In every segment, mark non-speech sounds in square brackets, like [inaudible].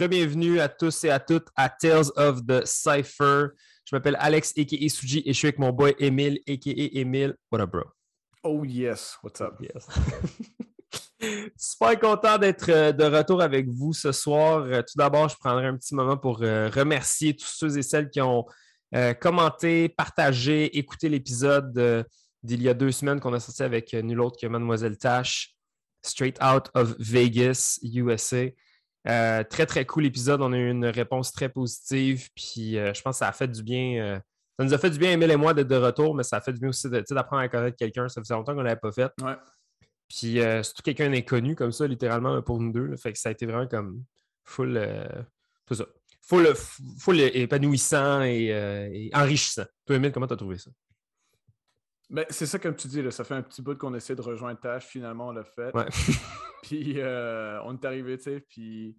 Rebienvenue à tous et à toutes à Tales of the Cypher. Je m'appelle Alex, a.k.a. Suji, et je suis avec mon boy Emile, a.k.a. Emile. What up, bro? Oh yes, what's up? Yes. [laughs] Super content d'être euh, de retour avec vous ce soir. Euh, tout d'abord, je prendrai un petit moment pour euh, remercier tous ceux et celles qui ont commenté, partagé, écouté l'épisode d'il y a deux semaines qu'on a sorti avec nul autre que Mademoiselle Tash, Straight Out of Vegas, USA. Euh, très, très cool épisode. On a eu une réponse très positive. Puis euh, je pense que ça a fait du bien. Euh, ça nous a fait du bien, Emile et moi, d'être de retour, mais ça a fait du bien aussi d'apprendre à connaître quelqu'un. Ça faisait longtemps qu'on ne l'avait pas fait. Puis surtout quelqu'un d'inconnu comme ça, littéralement, pour nous deux. Fait que ça a été vraiment comme full. tout ça. Full, full épanouissant et, enrichissant. Toi, Emile, comment tu as trouvé ça? Ben, c'est ça, comme tu dis, ça fait un petit bout qu'on essaie de rejoindre Tâche. Finalement, on l'a fait. [laughs] puis euh, on est arrivé, tu sais, puis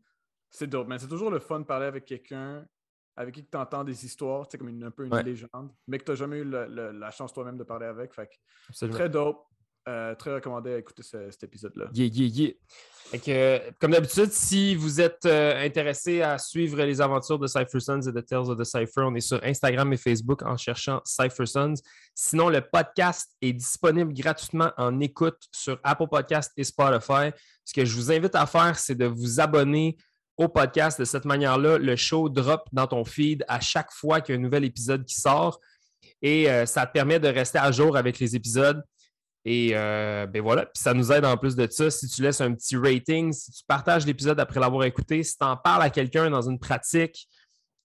c'est dope. Mais c'est toujours le fun de parler avec quelqu'un avec qui tu entends des histoires, tu sais, comme un peu une légende, mais que tu n'as jamais eu la chance toi-même de parler avec. Fait très dope. Euh, très recommandé à écouter cet épisode-là. Yeah, yeah, yeah. comme d'habitude, si vous êtes euh, intéressé à suivre les aventures de Cypher Sons et de Tales of the Cypher, on est sur Instagram et Facebook en cherchant Cypher Sons. Sinon, le podcast est disponible gratuitement en écoute sur Apple Podcast et Spotify. Ce que je vous invite à faire, c'est de vous abonner au podcast. De cette manière-là, le show drop dans ton feed à chaque fois qu'il y a un nouvel épisode qui sort. Et euh, ça te permet de rester à jour avec les épisodes. Et euh, ben voilà, puis ça nous aide en plus de ça. Si tu laisses un petit rating, si tu partages l'épisode après l'avoir écouté, si tu en parles à quelqu'un dans une pratique,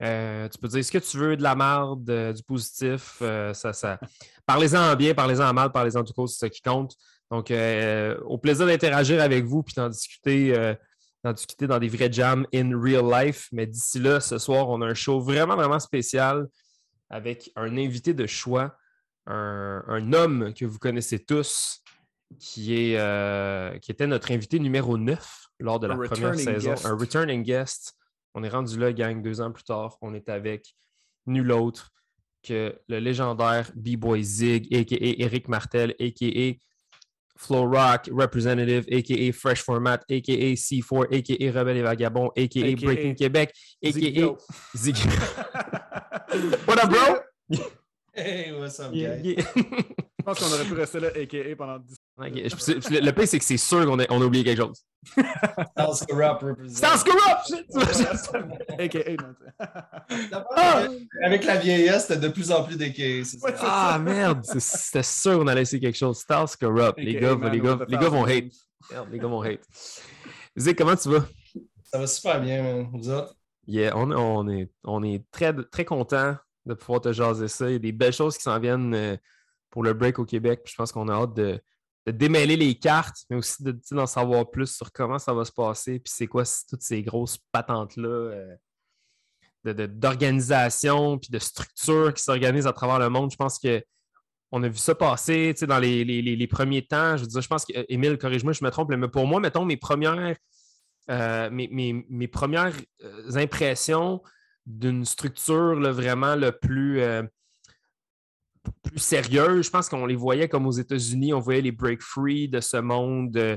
euh, tu peux dire ce que tu veux, de la merde, euh, du positif? ça, ça... Parlez-en en bien, parlez-en en mal, parlez-en en tout cas, c'est ce qui compte. Donc, au plaisir d'interagir avec vous puis d'en discuter, d'en discuter dans des vrais jams in real life. Mais d'ici là, ce soir, on a un show vraiment, vraiment spécial avec un invité de choix un, homme que vous connaissez tous, qui, est, euh, qui était notre invité numéro 9 lors de la première saison, un returning guest. On est rendu là, gang, deux ans plus tard. On est avec nul autre que le légendaire B-Boy Zig, a.k.a. Eric Martel, a.k.a. Flow Rock Representative, a.k.a. Fresh Format, a.k.a. C4, a.k.a. Rebelle et Vagabond, a.k.a. Breaking Québec, a.k.a. Zig. [laughs] What up, bro? Hey, what's up, guy? Je pense qu'on aurait pu rester là, a.k.a. pendant 10 Le, le pire, c'est que c'est sûr qu'on a, on a oublié quelque chose. Stars Corrupt a.k.a. Ah! Avec la vieillesse, t'as de plus en plus d'a.k.a. ah, merde! C'était sûr qu'on allait essayer quelque chose. Stars Corrupt. Les gars, les, gars, les gars vont hate. les gars vont hate. Zé, comment tu vas? Ça va super bien, man. Vous autres? Yeah, on, on est, on est très, très contents de pouvoir te jaser ça. Il y a des belles choses qui s'en viennent euh, pour le break au Québec. je pense qu'on a hâte de, démêler les cartes, mais aussi d'en savoir plus sur comment ça va se passer. Puis c'est quoi toutes ces grosses patentes-là euh, d'organisation puis de structure qui s'organisent à travers le monde. Je pense que on a vu ça passer dans les, premiers temps. Je veux dire, je pense que, Émile, corrige-moi, je me trompe, mais pour moi, mettons, mes premières, euh, mes, premières impressions d'une structure vraiment le plus, euh, plus sérieuse. Je pense qu'on les voyait comme aux États-Unis, on voyait les Break Free de ce monde, euh,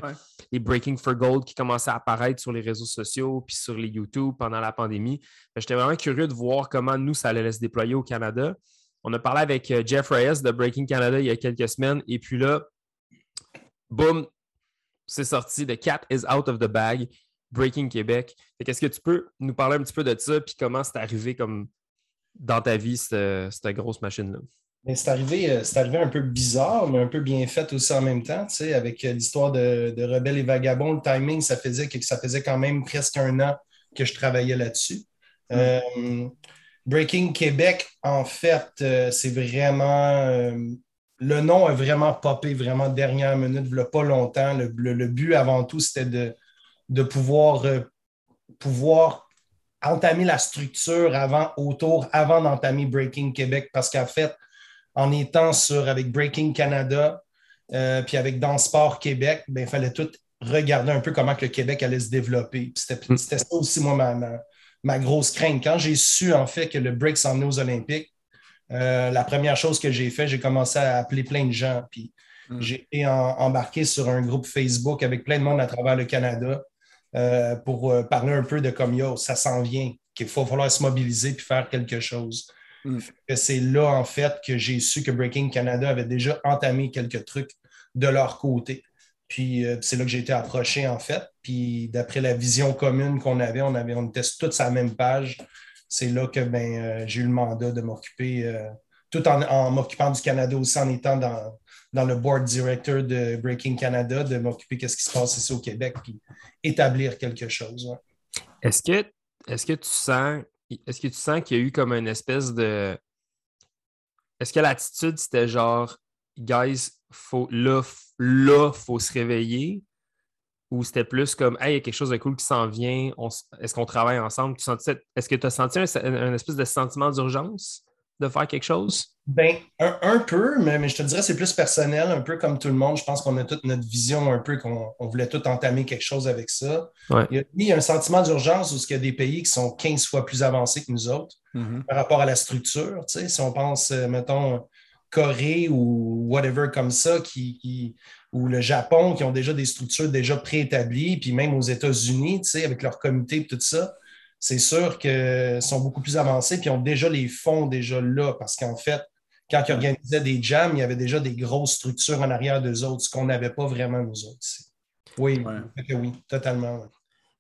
les Breaking for Gold qui commençaient à apparaître sur les réseaux sociaux puis sur les YouTube pendant la pandémie. J'étais vraiment curieux de voir comment nous, ça allait se déployer au Canada. On a parlé avec euh, Jeff Reyes de Breaking Canada il y a quelques semaines et puis là, boum, c'est sorti. The cat is out of the bag. Breaking Québec. Est-ce que tu peux nous parler un petit peu de ça, puis comment c'est arrivé comme dans ta vie, cette, cette grosse machine-là? Ben, c'est arrivé, euh, arrivé un peu bizarre, mais un peu bien fait aussi en même temps. Avec euh, l'histoire de, de Rebelle et Vagabond, le timing, ça faisait que ça faisait quand même presque un an que je travaillais là-dessus. Mm. Euh, Breaking Québec, en fait, c'est vraiment. le nom a vraiment popé vraiment dernière minute, il pas longtemps. le but avant tout, c'était de, de pouvoir, euh, pouvoir entamer la structure avant, autour, avant d'entamer Breaking Québec, parce qu'en fait, en étant sur avec Breaking Canada, euh, puis avec Dans Sport Québec, ben, il fallait tout regarder un peu comment que le Québec allait se développer. Hmm. C'était ça aussi, moi, ma, ma, grosse crainte. Quand j'ai su, en fait, que le break s'en venait aux Olympiques, euh, la première chose que j'ai fait, j'ai commencé à appeler plein de gens. Puis hmm. j'ai embarqué sur un groupe Facebook avec plein de monde à travers le Canada. Euh, pour euh, parler un peu de comme yo, ça s'en vient, qu'il faut falloir se mobiliser puis faire quelque chose. Mm. C'est là, en fait, que j'ai su que Breaking Canada avait déjà entamé quelques trucs de leur côté. Puis euh, c'est là que j'ai été approché, en fait. Puis d'après la vision commune qu'on avait, on avait, on était tous sur la même page. C'est là que ben, j'ai eu le mandat de m'occuper, tout en, m'occupant du Canada aussi, en étant dans, dans le board director de Breaking Canada, de m'occuper de ce qui se passe ici au Québec, puis établir quelque chose. Est-ce que, est que tu sens est-ce que tu sens qu'il y a eu comme une espèce de. Est-ce que l'attitude, c'était genre, guys, faut, là, là, faut se réveiller? Ou c'était plus comme, hey, il y a quelque chose de cool qui s'en vient, est-ce qu'on travaille ensemble? Est-ce que tu as senti un, espèce de sentiment d'urgence? De faire quelque chose? Ben, un, peu, mais, je te dirais c'est plus personnel, un peu comme tout le monde. Je pense qu'on a toute notre vision un peu, qu'on voulait tout entamer quelque chose avec ça. Il, y a, un sentiment d'urgence où il y a des pays qui sont 15 fois plus avancés que nous autres mm-hmm. par rapport à la structure. Si on pense, euh, mettons, Corée ou whatever comme ça, qui, ou le Japon, qui ont déjà des structures déjà préétablies, puis même aux États-Unis, avec leur comité et tout ça, c'est sûr qu'ils sont beaucoup plus avancés, puis ont déjà les fonds déjà là, parce qu'en fait, quand ils organisaient des jams, il y avait déjà des grosses structures en arrière d'eux autres, ce qu'on n'avait pas vraiment nous autres ici. Oui, oui, totalement.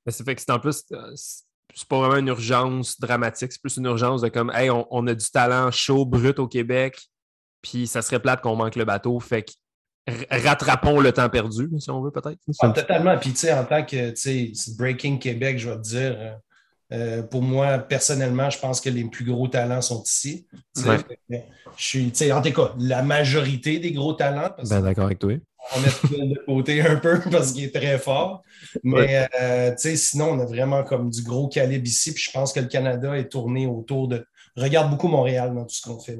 Mais ça fait que c'est en plus, euh, c'est pas vraiment une urgence dramatique, c'est plus une urgence de comme, hey, on, a du talent chaud, brut au Québec, puis ça serait plate qu'on manque le bateau, fait que rattrapons le temps perdu, si on veut peut-être. Ah, totalement. Puis, tu sais, en tant que Breaking Québec, je vais te dire, euh, pour moi, personnellement, je pense que les plus gros talents sont ici. Je suis, en tout cas, la majorité des gros talents. Ben, d'accord avec toi. On met de côté un peu [laughs] parce qu'il est très fort. Mais euh, sinon, on a vraiment comme du gros calibre ici. Puis je pense que le Canada est tourné autour de. Regarde beaucoup Montréal dans tout ce qu'on fait.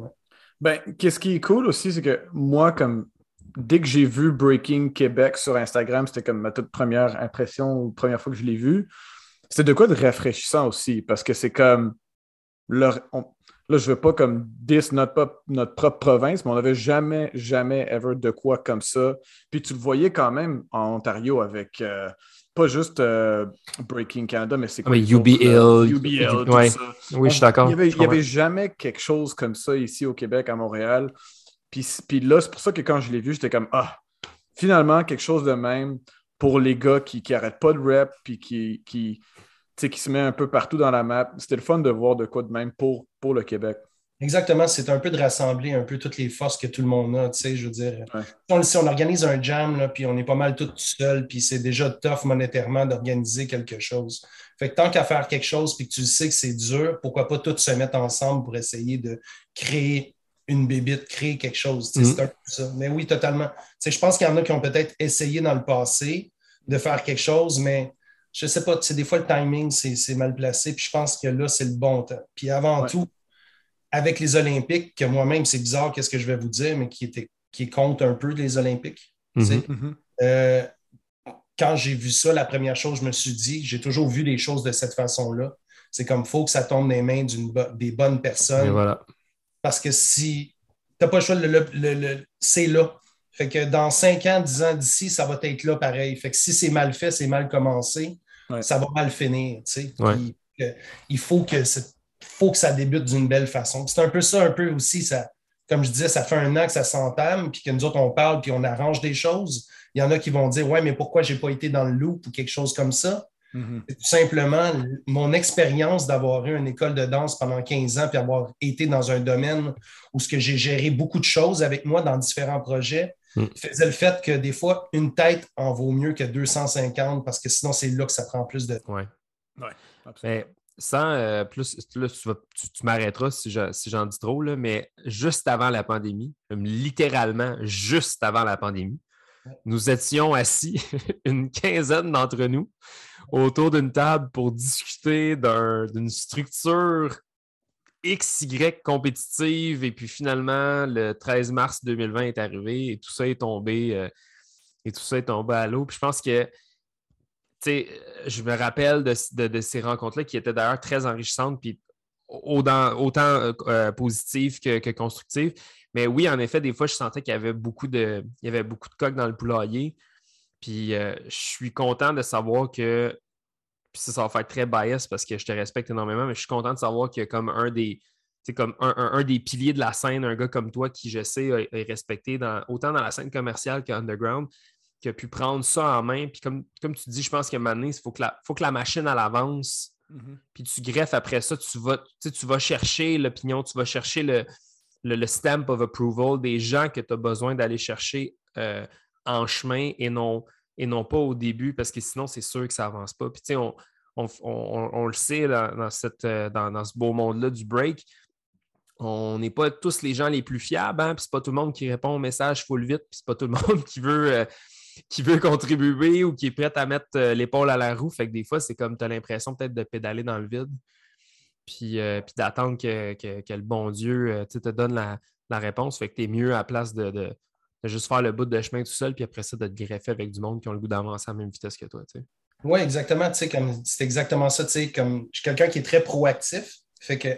Ben, qu'est-ce qui est cool aussi, c'est que moi, comme dès que j'ai vu Breaking Québec sur Instagram, c'était comme ma toute première impression, première fois que je l'ai vu c'est de quoi de rafraîchissant aussi, parce que c'est comme. là, je ne veux pas comme dis notre, notre propre province, mais on n'avait jamais, jamais, ever de quoi comme ça. Puis tu le voyais quand même en Ontario avec. Euh, pas juste euh, Breaking Canada, mais c'est comme. Oui, UBL. UBL, tout ça. Oui, je suis d'accord. Il n'y avait, jamais quelque chose comme ça ici au Québec, à Montréal. Puis, puis là, c'est pour ça que quand je l'ai vu, j'étais comme Ah, finalement, quelque chose de même pour les gars qui n'arrêtent pas de rap puis qui, qui, qui se met un peu partout dans la map. C'était le fun de voir de quoi de même pour, pour le Québec. Exactement, c'est un peu de rassembler un peu toutes les forces que tout le monde a, tu sais, je veux dire. Si, on, organise un jam, là, puis on est pas mal tout seul, puis c'est déjà tough monétairement d'organiser quelque chose. Fait que tant qu'à faire quelque chose, puis que tu sais que c'est dur, pourquoi pas tous se mettre ensemble pour essayer de créer une bébite, créer quelque chose. C'est mm-hmm. un peu ça. Mais oui, totalement. je pense qu'il y en a qui ont peut-être essayé dans le passé de faire quelque chose, mais je sais pas, des fois le timing, c'est mal placé. Puis je pense que là, c'est le bon temps. Puis avant tout, avec les Olympiques, que moi-même, c'est bizarre, qu'est-ce que je vais vous dire, mais qui, était, qui compte un peu les Olympiques. Mm-hmm. Mm-hmm. Euh, quand j'ai vu ça, la première chose, je me suis dit, j'ai toujours vu les choses de cette façon-là. C'est comme, il faut que ça tombe dans les mains des bonnes personnes. Voilà. Parce que si tu n'as pas le choix, le, c'est là. Fait que dans 5 ans, 10 ans d'ici, ça va être là pareil. Fait que si c'est mal fait, c'est mal commencé, ça va mal finir. il faut que, faut que ça débute d'une belle façon. C'est un peu ça, un peu aussi, ça, comme je disais, ça fait un an que ça s'entame, puis que nous autres, on parle, puis on arrange des choses. Il y en a qui vont dire Ouais, mais pourquoi je n'ai pas été dans le loop ou quelque chose comme ça? Mm-hmm. C'est tout simplement mon expérience d'avoir eu une école de danse pendant 15 ans, puis avoir été dans un domaine où ce que j'ai géré beaucoup de choses avec moi dans différents projets Mm. faisait le fait que des fois, une tête en vaut mieux que 250 parce que sinon, c'est là que ça prend plus de temps. Oui. Ouais, sans euh, plus, là, tu, m'arrêteras si, j'en dis trop, là, mais juste avant la pandémie, littéralement juste avant la pandémie, nous étions assis, [laughs] une quinzaine d'entre nous, autour d'une table pour discuter d'une structure XY compétitive et puis finalement le 13 mars 2020 est arrivé et tout ça est tombé euh, et tout ça est tombé à l'eau. Puis je pense que je me rappelle de, ces rencontres-là qui étaient d'ailleurs très enrichissantes puis autant, euh, positives que, constructives. Mais oui, en effet, des fois, je sentais qu'il y avait beaucoup de, y avait beaucoup de coques dans le poulailler. Puis euh, je suis content de savoir que puis ça, ça va faire très bias parce que je te respecte énormément, mais je suis content de savoir qu'il y a comme un des, comme un, des piliers de la scène, un gars comme toi qui, je sais, est respecté dans, autant dans la scène commerciale qu'underground, qui a pu prendre ça en main. Puis comme, comme tu dis, je pense un moment donné, il faut que la, faut que la machine à l'avance. Mm-hmm. Puis tu greffes après ça, tu vas, tu vas chercher l'opinion, tu vas chercher le, le, stamp of approval des gens que tu as besoin d'aller chercher euh, en chemin et non, et non pas au début, parce que sinon, c'est sûr que ça n'avance pas. Puis, on, on, le sait dans, cette, euh, dans, ce beau monde-là du break, on n'est pas tous les gens les plus fiables, hein? puis c'est pas tout le monde qui répond au message full vite, puis c'est pas tout le [laughs] monde qui veut, euh, qui veut contribuer ou qui est prêt à mettre l'épaule à la roue. Fait que des fois, c'est comme tu as l'impression peut-être de pédaler dans le vide puis, euh, puis d'attendre que, le bon Dieu euh, te donne la, réponse. Fait que tu es mieux à la place de, juste faire le bout de chemin tout seul, puis après ça, de te greffer avec du monde qui ont le goût d'avancer à la même vitesse que toi. Oui, exactement. C'est exactement ça. Comme, je suis quelqu'un qui est très proactif. Fait que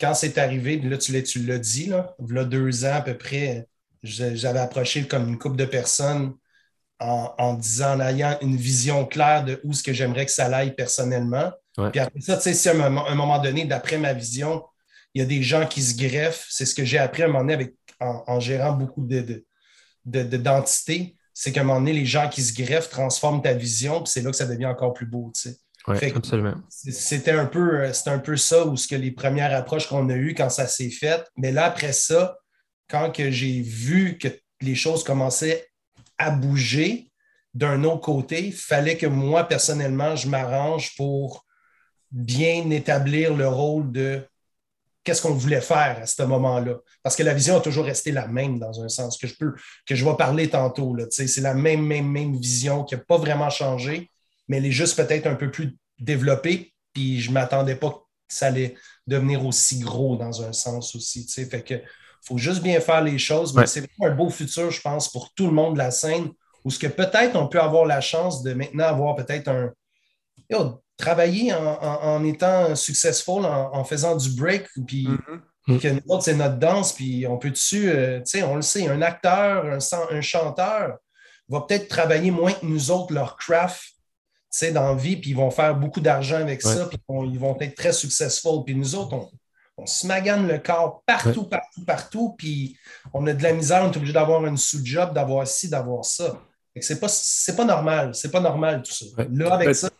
quand c'est arrivé, là, tu l'as dit, là, il y a deux ans à peu près, j'avais approché comme une couple de personnes en, disant, en ayant une vision claire de où ce que j'aimerais que ça aille personnellement. Puis après ça, tu sais, si à un, moment donné, d'après ma vision, il y a des gens qui se greffent, c'est ce que j'ai appris à un moment donné avec, en, gérant beaucoup de, d'entités, c'est qu'à un moment donné, les gens qui se greffent transforment ta vision, puis c'est là que ça devient encore plus beau, tu sais. Oui, absolument. C'était un, peu, un peu ça ou ce que les premières approches qu'on a eues quand ça s'est fait. Mais là, après ça, quand que j'ai vu que les choses commençaient à bouger d'un autre côté, il fallait que moi, personnellement, je m'arrange pour bien établir le rôle de qu'est-ce qu'on voulait faire à ce moment-là? Parce que la vision a toujours resté la même dans un sens, que je peux, que je vais parler tantôt. C'est la même, même, même vision qui n'a pas vraiment changé, mais elle est juste peut-être un peu plus développée. Puis je ne m'attendais pas que ça allait devenir aussi gros dans un sens aussi. Fait que faut juste bien faire les choses, mais c'est un beau futur, je pense, pour tout le monde de la scène, où ce que peut-être on peut avoir la chance de maintenant avoir peut-être un travailler en, étant successful, en, faisant du break, puis mm-hmm. que nous autres, c'est notre danse, puis on peut dessus, euh, tu sais, on le sait, un acteur, un, chanteur va peut-être travailler moins que nous autres leur craft, tu sais, dans la vie, puis ils vont faire beaucoup d'argent avec ça, puis ils vont être très successful. Puis nous autres, on, se magane le corps partout, partout, partout, puis on a de la misère, on est obligé d'avoir une sous-job, d'avoir ci, d'avoir ça. C'est pas, pas normal, c'est pas normal tout ça. Là, avec ça,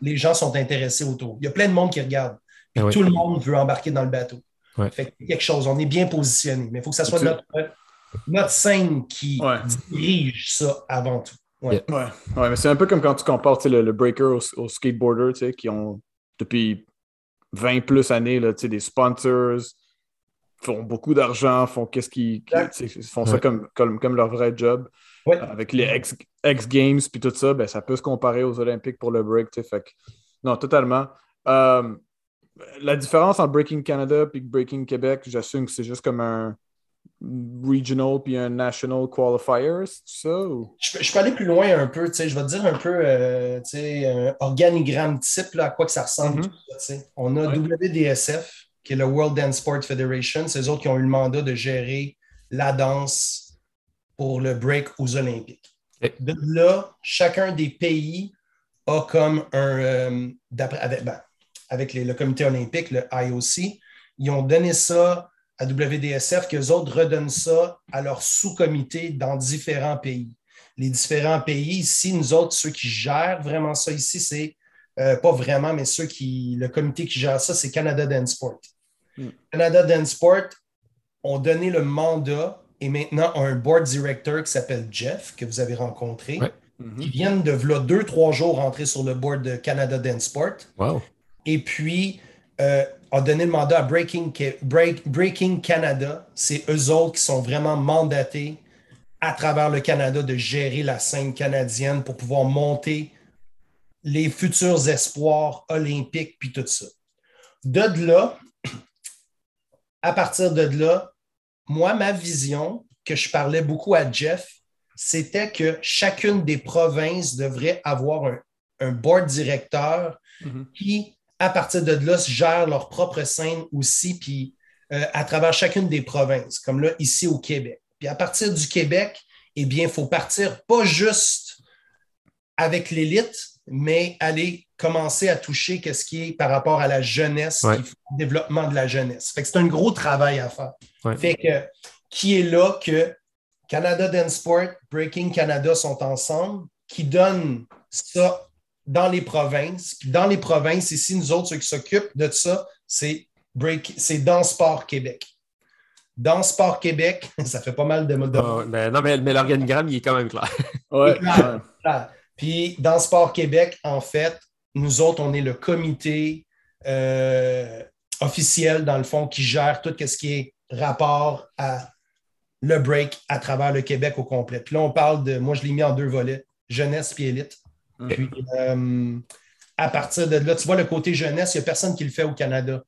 les gens sont intéressés autour. Il y a plein de monde qui regarde. Ah tout le monde veut embarquer dans le bateau. Fait quelque chose, on est bien positionné. Mais il faut que ce soit notre, scène qui dirige ça avant tout. Ouais. ouais. mais c'est un peu comme quand tu compares le, le, breaker au, skateboarder, qui ont depuis 20 plus années là, des sponsors, font beaucoup d'argent, font qu'est-ce qui, font ça comme, comme, comme, leur vrai job. Avec les X, Games puis tout ça, ben, ça peut se comparer aux Olympiques pour le break. Fait non, totalement. Euh, la différence entre Breaking Canada et Breaking Québec, j'assume que c'est juste comme un regional puis un national qualifier, c'est ça? Je, peux aller plus loin un peu, je vais te dire un peu euh, un organigramme type à quoi que ça ressemble. Mm-hmm. On a WDSF, qui est le World Dance Sport Federation. C'est eux autres qui ont eu le mandat de gérer la danse pour le break aux Olympiques. De là, chacun des pays a comme un. Euh, avec, ben, avec le comité olympique, le IOC, ils ont donné ça à WDSF, qu'eux autres redonnent ça à leur sous-comité dans différents pays. Les différents pays ici, nous autres, ceux qui gèrent vraiment ça ici, c'est euh, pas vraiment, mais ceux qui, le comité qui gère ça, c'est Canada Dance Sport. Hmm. Canada Dance Sport ont donné le mandat et maintenant un board director qui s'appelle Jeff, que vous avez rencontré, qui vient de, là, deux, trois jours, rentrer sur le board de Canada Dance Sport. Et puis, euh, a donné le mandat à Breaking, Breaking Canada. C'est eux autres qui sont vraiment mandatés à travers le Canada de gérer la scène canadienne pour pouvoir monter les futurs espoirs olympiques, puis tout ça. De là, [clears throat] à partir de là, moi, ma vision, que je parlais beaucoup à Jeff, c'était que chacune des provinces devrait avoir un, board directeur mm-hmm. qui, à partir de là, gère leur propre scène aussi, puis euh, à travers chacune des provinces, comme là, ici au Québec. Puis à partir du Québec, eh bien, il faut partir pas juste avec l'élite, mais aller commencer à toucher ce qui est par rapport à la jeunesse, le développement de la jeunesse. Fait que c'est un gros travail à faire. Fait que qui est là que Canada Dance Sport, Breaking Canada sont ensemble, qui donnent ça dans les provinces. Puis dans les provinces, ici, nous autres, ceux qui s'occupent de ça, c'est Break, c'est Dans Sport Québec. Dans Sport Québec, [laughs] ça fait pas mal de modes. Ah ben, non, mais, l'organigramme, il est quand même clair. ouais. [laughs] Puis dans Sport Québec, en fait, nous autres, on est le comité euh, officiel, dans le fond, qui gère tout ce qui est rapport à le break à travers le Québec au complet. Puis là, on parle de, moi, je l'ai mis en deux volets, jeunesse puis élite. Puis euh, à partir de là, tu vois, le côté jeunesse, il n'y a personne qui le fait au Canada.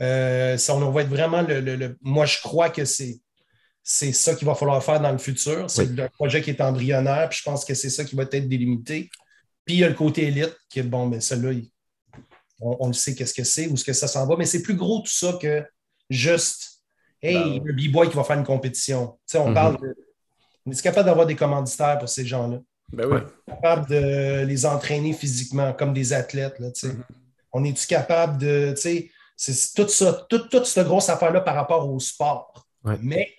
Euh, ça, on va être vraiment le, Moi, je crois que c'est. C'est ça qu'il va falloir faire dans le futur. C'est un projet qui est embryonnaire, puis je pense que c'est ça qui va être délimité. Puis il y a le côté élite, qui est bon, mais celui-là, on, on, le sait qu'est-ce que c'est, où ce que ça s'en va, mais c'est plus gros tout ça que juste Hey, ben le B-boy qui va faire une compétition. Tu sais, on mhm. parle de. On est capable d'avoir des commanditaires pour ces gens-là? Ben oui. On est capable de les entraîner physiquement comme des athlètes. Là, tu sais. Mhm. On est-tu capable de. Tu sais, c'est tout ça, toute cette grosse affaire-là par rapport au sport. Mais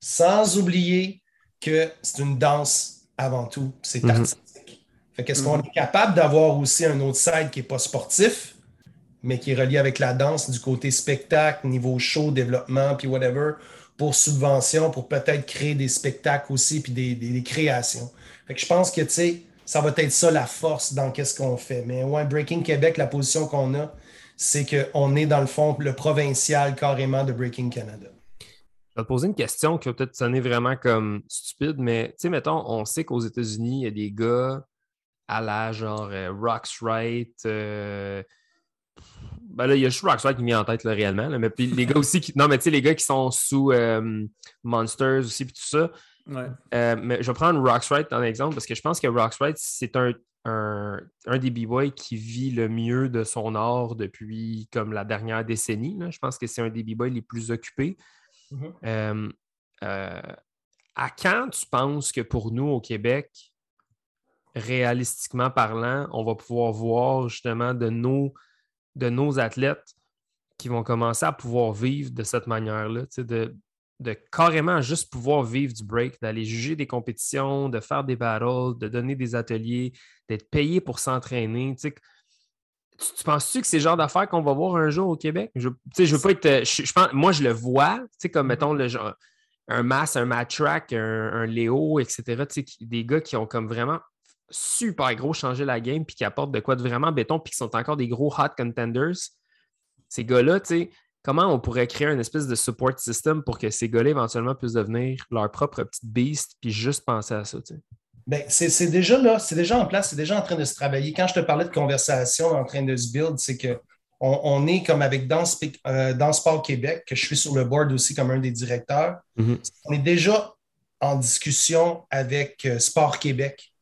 sans oublier que c'est une danse avant tout, c'est mhm. artistique. Fait qu'est-ce qu'on est capable d'avoir aussi un autre side qui n'est pas sportif, mais qui est relié avec la danse du côté spectacle, niveau show, développement, puis whatever, pour subvention, pour peut-être créer des spectacles aussi, puis des, créations? Fait que je pense que, tu sais, ça va être ça la force dans qu'est-ce qu'on fait. Mais ouais, Breaking Québec, la position qu'on a, c'est qu'on est dans le fond le provincial carrément de Breaking Canada. Je vais te poser une question qui va peut-être sonner vraiment comme stupide, mais tu sais, mettons, on sait qu'aux États-Unis, il y a des gars à la genre euh, Rocks Right, euh, ben là, il y a juste Rockstar qui me vient en tête là, réellement. mais puis les gars aussi qui. Non, mais tu sais, les gars qui sont sous euh, Monsters aussi, puis tout ça. Euh, mais je vais prendre Rocksrite en exemple parce que je pense que Rocksrite, c'est un, un, des b-boys qui vit le mieux de son art depuis comme la dernière décennie. Je pense que c'est un des b-boys les plus occupés. Mm-hmm. À quand tu penses que pour nous au Québec, réalistiquement parlant, on va pouvoir voir justement de nos de nos athlètes qui vont commencer à pouvoir vivre de cette manière-là, de, de carrément juste pouvoir vivre du break, d'aller juger des compétitions, de faire des battles, de donner des ateliers, d'être payé pour s'entraîner. Tu, tu penses-tu que c'est le genre d'affaires qu'on va voir un jour au Québec? Je, je veux pas être. Je, pense, moi, je le vois, comme mettons le genre, un Mass, un Matt Track, un, un Léo, etc. Des gars qui ont comme vraiment super gros changer la game puis qui apportent de quoi de vraiment béton puis qui sont encore des gros hot contenders, ces gars-là, tu sais, comment on pourrait créer une espèce de support system pour que ces gars-là éventuellement puissent devenir leur propre petite beast puis juste penser à ça, tu sais? Ben, c'est déjà là, c'est déjà en place, c'est déjà en train de se travailler. Quand je te parlais de conversation en train de se build, c'est que on, est comme avec Dans, euh, Sport Québec, que je suis sur le board aussi comme un des directeurs. Mm-hmm. On est déjà en discussion avec euh, Sport Québec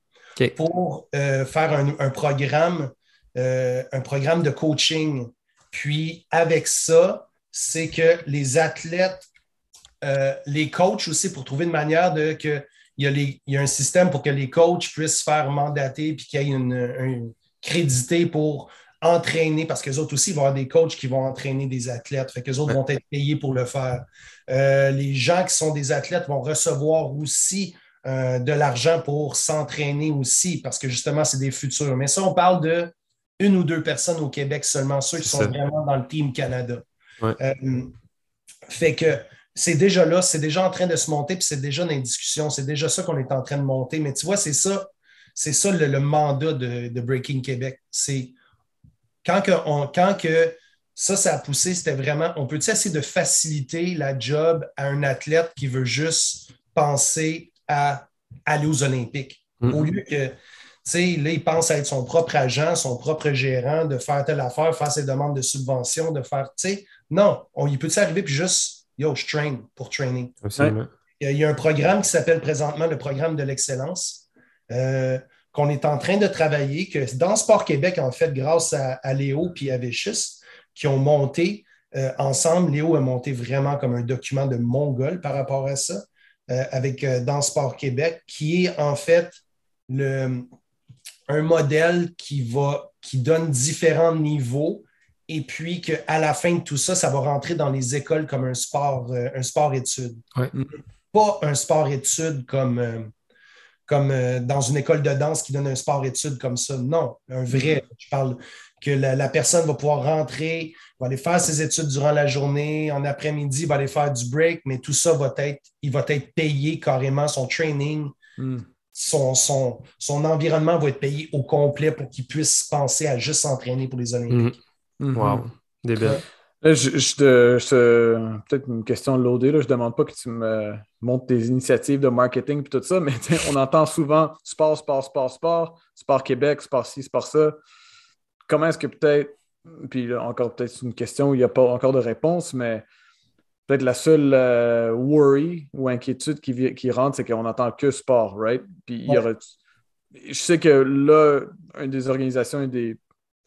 pour euh, faire un, programme, euh, un programme de coaching. Puis avec ça, c'est que les athlètes, euh, les coachs aussi, pour trouver une manière de que il y, a un système pour que les coachs puissent faire mandater puis qu'il y ait une, crédité pour entraîner, parce qu'eux autres aussi vont avoir des coachs qui vont entraîner des athlètes, fait qu'eux autres vont être payés pour le faire. les gens qui sont des athlètes vont recevoir aussi euh, de l'argent pour s'entraîner aussi, parce que justement, c'est des futurs. Mais ça, on parle de une ou deux personnes au Québec seulement, ceux qui sont vraiment dans le Team Canada. Euh, fait que c'est déjà là, c'est déjà en train de se monter, puis c'est déjà dans les discussions, c'est déjà ça qu'on est en train de monter. Mais tu vois, c'est ça, c'est ça le, mandat de, Breaking Québec. C'est quand que, quand que ça, ça a poussé, c'était vraiment, on peut essayer de faciliter la job à un athlète qui veut juste penser à aller aux Olympiques. Mm-hmm. Au lieu que, tu sais, là, il pense à être son propre agent, son propre gérant, de faire telle affaire, faire ses demandes de subvention, de faire, tu sais, non, on, il peut arriver puis juste, yo, je train pour training. Il y a un programme qui s'appelle présentement le programme de l'excellence, euh, qu'on est en train de travailler, que dans Sport Québec, en fait, grâce à, Léo et à Véchus, qui ont monté euh, ensemble, Léo a monté vraiment comme un document de mongol par rapport à ça. Euh, avec euh, Dans Sport Québec, qui est en fait le, un modèle qui, va, qui donne différents niveaux et puis qu'à la fin de tout ça, ça va rentrer dans les écoles comme un sport, euh, un sport-études. Pas un sport-études comme, comme dans une école de danse qui donne un sport-études comme ça. Non, un vrai. Je parle que la, personne va pouvoir rentrer, va aller faire ses études durant la journée, en après-midi, va aller faire du break, mais tout ça va être, il va être payé carrément, son training. Mm son, son, son, environnement va être payé au complet pour qu'il puisse penser à juste s'entraîner pour les Olympiques. Mm. Mm-hmm. Wow, débile. je, peut-être une question loadée, là, je ne demande pas que tu me montres tes initiatives de marketing et tout ça, mais on entend souvent sport, sport, sport, sport, sport Québec, sport ci, sport ça. Comment est-ce que peut-être, puis encore peut-être une question où il n'y a pas encore de réponse, mais peut-être la seule euh, worry ou inquiétude qui, qui rentre, c'est qu'on n'entend que sport, right? Puis il y aurait... Je sais que là, une des organisations, une des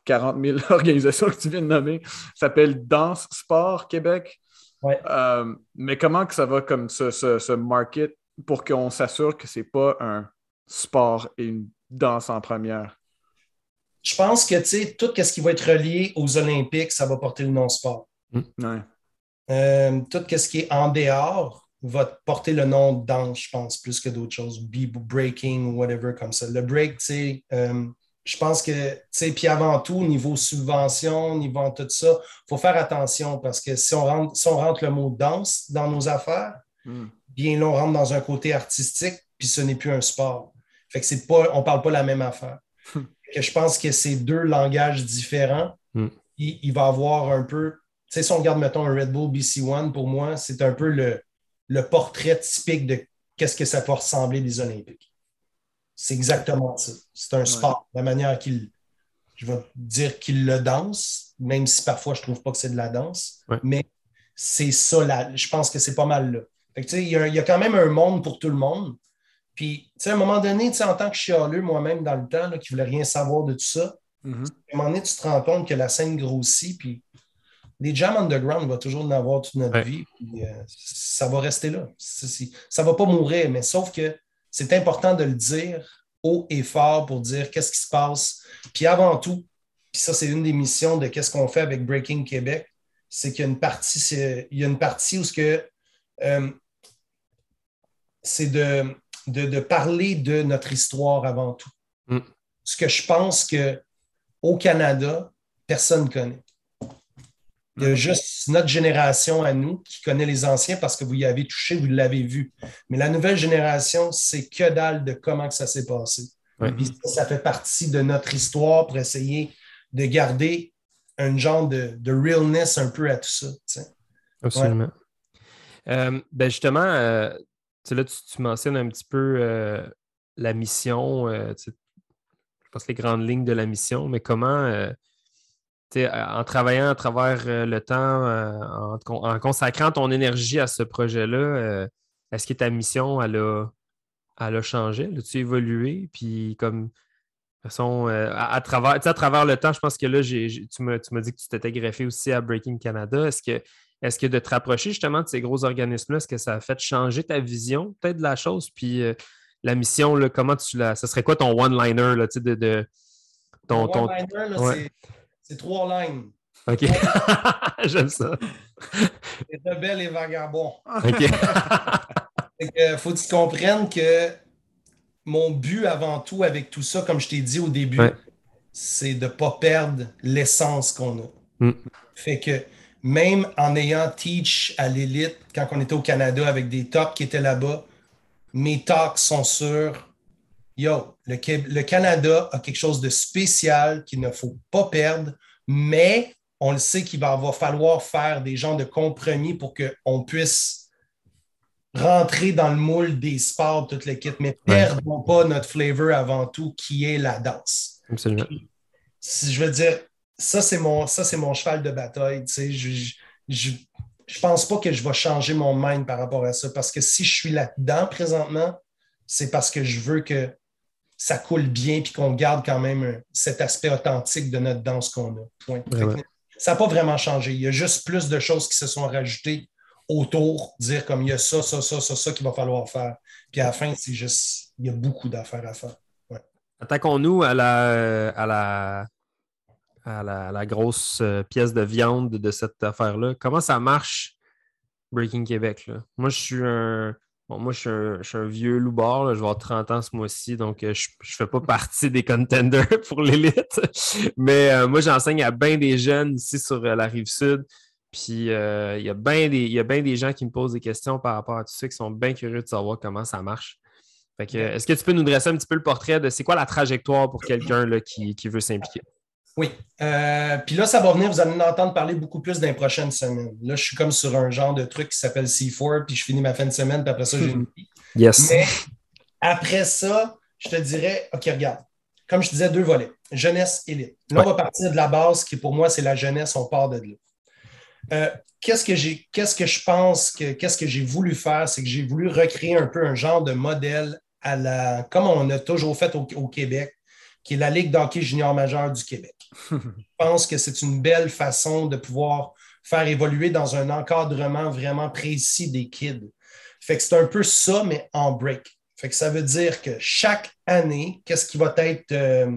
40 000 [laughs] organisations que tu viens de nommer, s'appelle Danse Sport Québec. Ouais. Euh, mais comment que ça va comme ce, market pour qu'on s'assure que c'est pas un sport et une danse en première? Je pense que, tu sais, tout ce qui va être relié aux Olympiques, ça va porter le nom sport. Ouais. Euh, tout ce qui est en dehors va porter le nom de danse, je pense, plus que d'autres choses. breaking, whatever, comme ça. Le break, tu sais, euh, je pense que, tu sais, puis avant tout, niveau subvention, niveau tout ça, il faut faire attention parce que si on, rentre, si on rentre le mot danse dans nos affaires, hmm. bien là, on rentre dans un côté artistique, puis ce n'est plus un sport. Fait que c'est pas, on parle pas la même affaire. [laughs] que je pense que c'est deux langages différents. Hmm. Il, il, va avoir un peu sais, si on regarde, mettons, un Red Bull BC One, pour moi, c'est un peu le, le portrait typique de qu'est-ce que ça peut ressembler des Olympiques. C'est exactement ça. C'est un sport. La manière qu'il, je vais dire qu'il le danse, même si parfois je ne trouve pas que c'est de la danse, mais c'est ça, là, je pense que c'est pas mal là. il, y a, il y, a quand même un monde pour tout le monde. Puis, à un moment donné, en tant que chialeux, moi-même, dans le temps, là, qui voulait rien savoir de tout ça, mm-hmm. à un moment donné, tu te rends compte que la scène grossit, puis les jams underground, on va toujours en avoir toute notre vie. Euh, ça va rester là. Ça ne va pas mourir, mais sauf que c'est important de le dire haut et fort pour dire qu'est-ce qui se passe. Puis avant tout, puis ça, c'est une des missions de qu'est-ce qu'on fait avec Breaking Québec, c'est qu'il y a une partie, il y a une partie où ce que euh, c'est de, de, parler de notre histoire avant tout. Mm. Ce que je pense qu'au Canada, personne ne connaît. Il y a juste notre génération à nous qui connaît les anciens parce que vous y avez touché, vous l'avez vu. Mais la nouvelle génération, c'est que dalle de comment que ça s'est passé. ça, fait partie de notre histoire pour essayer de garder un genre de, realness un peu à tout ça. Absolument. Euh, ben justement, euh, là, tu, mentionnes un petit peu euh, la mission, je pense les grandes lignes de la mission, mais comment en travaillant à travers euh, le temps, euh, en, consacrant ton énergie à ce projet-là, euh, est-ce que ta mission, elle a, elle a changé? As-tu évolué? Puis comme façon, à, travers, à travers le temps, je pense que là, tu m'as dit que tu t'étais greffé aussi à Breaking Canada. Est-ce que, est que de te rapprocher justement de ces gros organismes-là, est-ce que ça a fait changer ta vision peut-être de la chose? Puis la mission, là, comment tu la. Ce serait quoi ton one-liner de, de, ton. ton... One-liner, c'est trois lignes. OK. [laughs] J'aime ça. Les rebelles et vagabonds. OK. [laughs] Il faut que tu comprennes que mon but avant tout avec tout ça, comme je t'ai dit au début, c'est de ne pas perdre l'essence qu'on a. Mm. Fait que même en ayant teach à l'élite, quand on était au Canada avec des tops qui étaient là-bas, mes talks sont sur yo, le, Canada a quelque chose de spécial qu'il ne faut pas perdre, mais on le sait qu'il va falloir faire des gens de compromis pour qu'on puisse rentrer dans le moule des sports, toute l'équipe, mais perdons pas notre flavor avant tout, qui est la danse. Absolument. Si je veux dire, ça, c'est mon, mon cheval de bataille. je, je, je pense pas que je vais changer mon mind par rapport à ça, parce que si je suis là-dedans présentement, c'est parce que je veux que ça coule bien puis qu'on garde quand même cet aspect authentique de notre danse qu'on a. Ça n'a pas vraiment changé. Il y a juste plus de choses qui se sont rajoutées autour, dire comme il y a ça, ça, ça, ça, ça qu'il va falloir faire. Puis à la fin, c'est juste, il y a beaucoup d'affaires à faire. Attaquons-nous à la, à la, à la, grosse euh, pièce de viande de cette affaire-là. Comment ça marche, Breaking Québec? Moi, je suis un. moi, je suis un, vieux loupard. Je vais avoir 30 ans ce mois-ci, donc euh, je ne fais pas partie des contenders [laughs] pour l'élite. Mais euh, moi, j'enseigne à bien des jeunes ici sur la rive sud. Puis il y a bien des, des gens qui me posent des questions par rapport à tout ça, qui sont bien curieux de savoir comment ça marche. Est-ce que tu peux nous dresser un petit peu le portrait de c'est quoi la trajectoire pour quelqu'un qui, qui veut s'impliquer? Oui. Euh, puis là, ça va venir, vous allez en entendre parler beaucoup plus dans les prochaines semaines. Là, je suis comme sur un genre de truc qui s'appelle C4, puis je finis ma fin de semaine, puis après ça, j'ai une vie. Yes. Mais après ça, je te dirais, OK, regarde, comme je disais, deux volets, jeunesse, élite. Là, on va partir de la base, qui pour moi, c'est la jeunesse, on part de là. Euh, qu'est-ce que j'ai, qu'est-ce que je pense que, qu'est-ce que j'ai voulu faire, c'est que j'ai voulu recréer un peu un genre de modèle à la, comme on a toujours fait au Québec, qui est la Ligue d'hockey junior majeur du Québec. [laughs] Je pense que c'est une belle façon de pouvoir faire évoluer dans un encadrement vraiment précis des kids. Fait que c'est un peu ça, mais en break. Fait que ça veut dire que chaque année, qu'est-ce qui va être euh,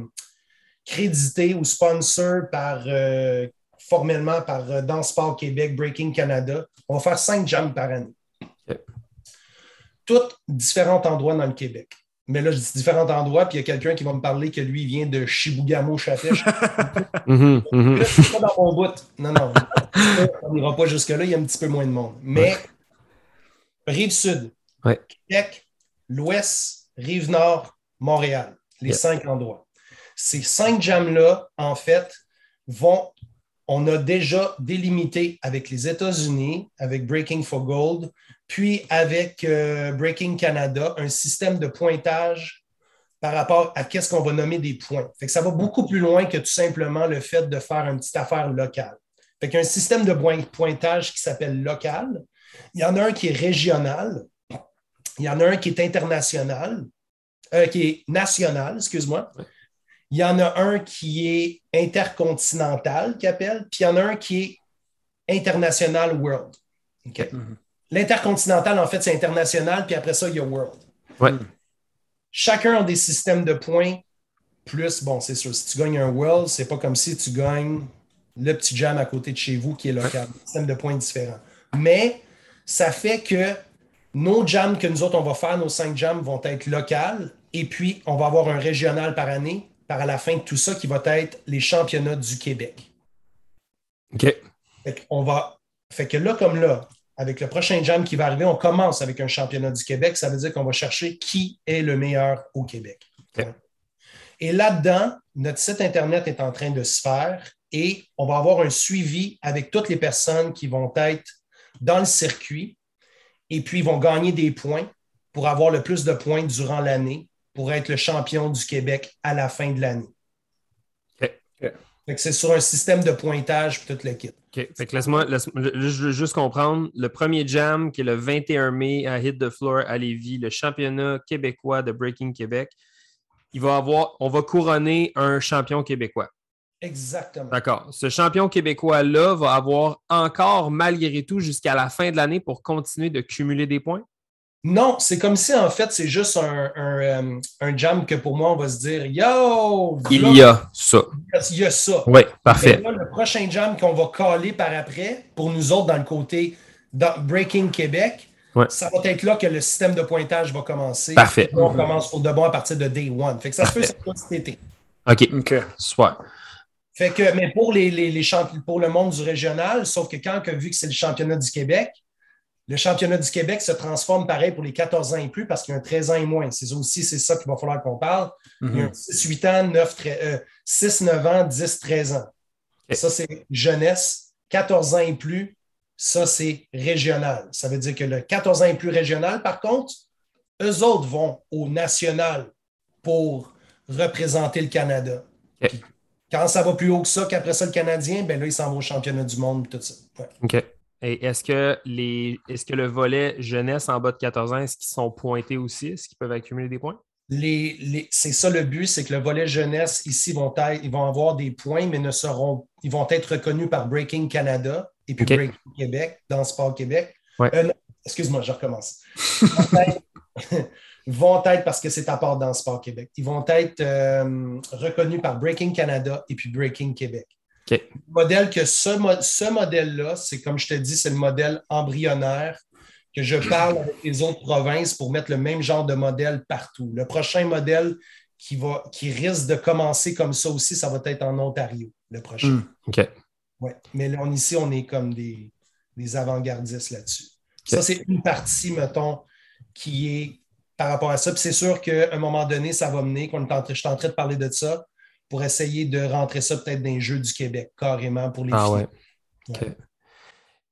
crédité ou sponsor par, euh, formellement par euh, Dans Sport Québec, Breaking Canada, on va faire cinq jams par année. Toutes différents endroits dans le Québec. Mais là, je dis différents endroits, puis il y a quelqu'un qui va me parler que lui vient de Chibougamau, Chafèche. mm -hmm, pas dans mon bout. Non, non. on n'ira pas jusque-là, il y a un petit peu moins de monde. Mais Rive-Sud, Québec, l'Ouest, Rive-Nord, Montréal, les cinq endroits. Ces cinq jams-là, en fait, vont. On a déjà délimité avec les États-Unis, avec Breaking for Gold, puis avec euh, Breaking Canada, un système de pointage par rapport à qu'est-ce qu'on va nommer des points. Fait que ça va beaucoup plus loin que tout simplement le fait de faire une petite affaire locale. Fait y a un système de pointage qui s'appelle local. Il y en a un qui est régional. Il y en a un qui est international, euh, national, excuse-moi. Il y en a un qui est intercontinental, qui appelle, puis il y en a un qui est international world. Mm-hmm. L'intercontinental, en fait, c'est international, puis après ça, il y a World. Chacun a des systèmes de points. Plus, bon, c'est sûr, si tu gagnes un World, c'est pas comme si tu gagnes le petit jam à côté de chez vous qui est local. Un système de points différent. Mais ça fait que nos jams que nous autres, on va faire, nos cinq jams vont être locales. Et puis, on va avoir un régional par année, par la fin de tout ça, qui va être les championnats du Québec. OK. Fait, on va, fait que là, comme là, avec le prochain jam qui va arriver, on commence avec un championnat du Québec. Ça veut dire qu'on va chercher qui est le meilleur au Québec. Et là-dedans, notre site Internet est en train de se faire et on va avoir un suivi avec toutes les personnes qui vont être dans le circuit et puis ils vont gagner des points pour avoir le plus de points durant l'année pour être le champion du Québec à la fin de l'année. C'est sur un système de pointage pour toute l'équipe. OK. Fait que laisse-moi, je veux juste comprendre. Le premier jam, qui est le 21 mai à Hit the Floor à Lévis, le championnat québécois de Breaking Québec, il va avoir, on va couronner un champion québécois. Exactement. D'accord. Ce champion québécois-là va avoir encore, malgré tout, jusqu'à la fin de l'année pour continuer de cumuler des points? Non, c'est comme si en fait c'est juste un, un, euh, jam que pour moi on va se dire Yo! Il y a ça. Il y a ça. Oui, parfait. le prochain jam qu'on va caler par après, pour nous autres dans le côté Breaking Québec, ça va être là que le système de pointage va commencer. Parfait. On commence pour de bon à partir de day one. Fait que ça se peut cet été. OK. OK. Soit. Fait que, mais pour, les, les, les pour le monde du régional, sauf que quand, vu que c'est le championnat du Québec, le championnat du Québec se transforme pareil pour les 14 ans et plus parce qu'il y a un 13 ans et moins. C'est aussi c'est ça qu'il va falloir qu'on parle. Il y a un 6, 8 ans, 9, 6, 9 ans, 10, 13 ans. Ça, c'est jeunesse. 14 ans et plus, ça, c'est régional. Ça veut dire que le 14 ans et plus régional, par contre, eux autres vont au national pour représenter le Canada. Quand ça va plus haut que ça, qu'après ça, le Canadien, ben là, il s'en va au championnat du monde, tout ça. OK. Et est-ce que, les, est-ce que le volet jeunesse en bas de 14 ans, est-ce qu'ils sont pointés aussi? Est-ce qu'ils peuvent accumuler des points? Les, c'est ça le but, c'est que le volet jeunesse ici vont être, ils vont avoir des points, mais ne seront, ils vont être reconnus par Breaking Canada et puis Breaking Québec, dans Sport Québec. Euh, excuse-moi, je recommence. [laughs] vont être, parce que c'est à part dans Sport Québec, ils vont être euh, reconnus par Breaking Canada et puis Breaking Québec. Le modèle que ce, ce modèle-là, c'est comme je te dis, c'est le modèle embryonnaire que je parle avec les autres provinces pour mettre le même genre de modèle partout. Le prochain modèle qui, va, qui risque de commencer comme ça aussi, ça va être en Ontario, le prochain. Hmm, OK. Ouais. Mais là, ici, on est comme des, avant-gardistes là-dessus. Ça, c'est une partie, mettons, qui est par rapport à ça. Puis c'est sûr qu'à un moment donné, ça va mener, qu'on est je suis en train de parler de ça, pour essayer de rentrer ça peut-être dans les Jeux du Québec, carrément, pour les ah, Ouais.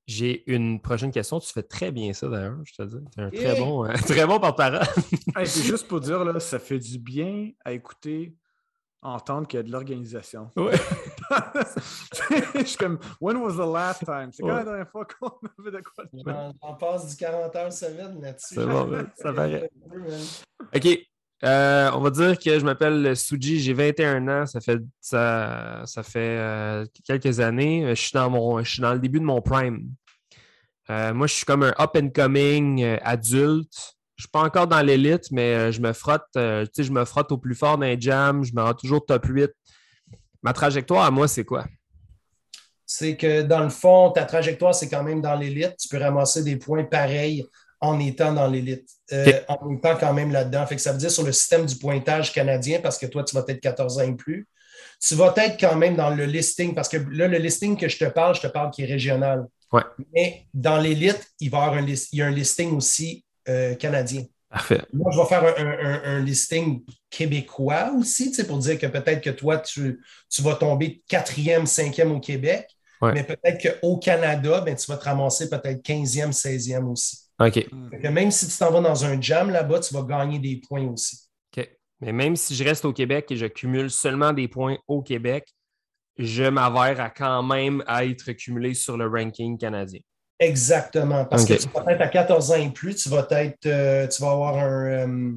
J'ai une prochaine question. Tu fais très bien ça d'ailleurs, je te dis. Tu es un très bon, euh, [laughs] très bon porte-parole. [laughs] c'est juste pour dire, là, ça fait du bien à écouter, entendre qu'il y a de l'organisation. Ouais. [laughs] je suis comme, when was the last time? C'est quand la dernière fois qu'on avait de quoi On, on passe du 40 heures semaine là-dessus. C'est bon, ça paraît. OK. Euh, on va dire que je m'appelle Suji, j'ai 21 ans, ça fait, ça, fait euh, quelques années. Je suis, dans mon, je suis dans le début de mon prime. Euh, moi, je suis comme un up-and-coming adulte. Je ne suis pas encore dans l'élite, mais je me frotte, je me frotte au plus fort les jams, je me rends toujours top 8. Ma trajectoire à moi, c'est quoi? C'est que dans le fond, ta trajectoire, c'est quand même dans l'élite. Tu peux ramasser des points pareils en étant dans l'élite, euh, en étant quand même là-dedans. Fait que ça veut dire sur le système du pointage canadien, parce que toi, tu vas être 14 ans et plus, tu vas être quand même dans le listing, parce que là, le listing que je te parle, je te parle qui est régional. Ouais. Mais dans l'élite, il va y avoir un, il y a un listing aussi euh, canadien. Parfait. Moi, je vais faire un, listing québécois aussi, pour dire que peut-être que toi, tu, tu vas tomber quatrième, cinquième au Québec, mais peut-être qu'au Canada, ben, tu vas te ramasser peut-être 15e, 16e aussi. OK. même si tu t'en vas dans un jam là-bas, tu vas gagner des points aussi. OK. Mais même si je reste au Québec et je cumule seulement des points au Québec, je m'avère à quand même être cumulé sur le ranking canadien. Exactement. Parce que tu vas être à 14 ans et plus, tu vas être, euh, tu vas avoir un, euh,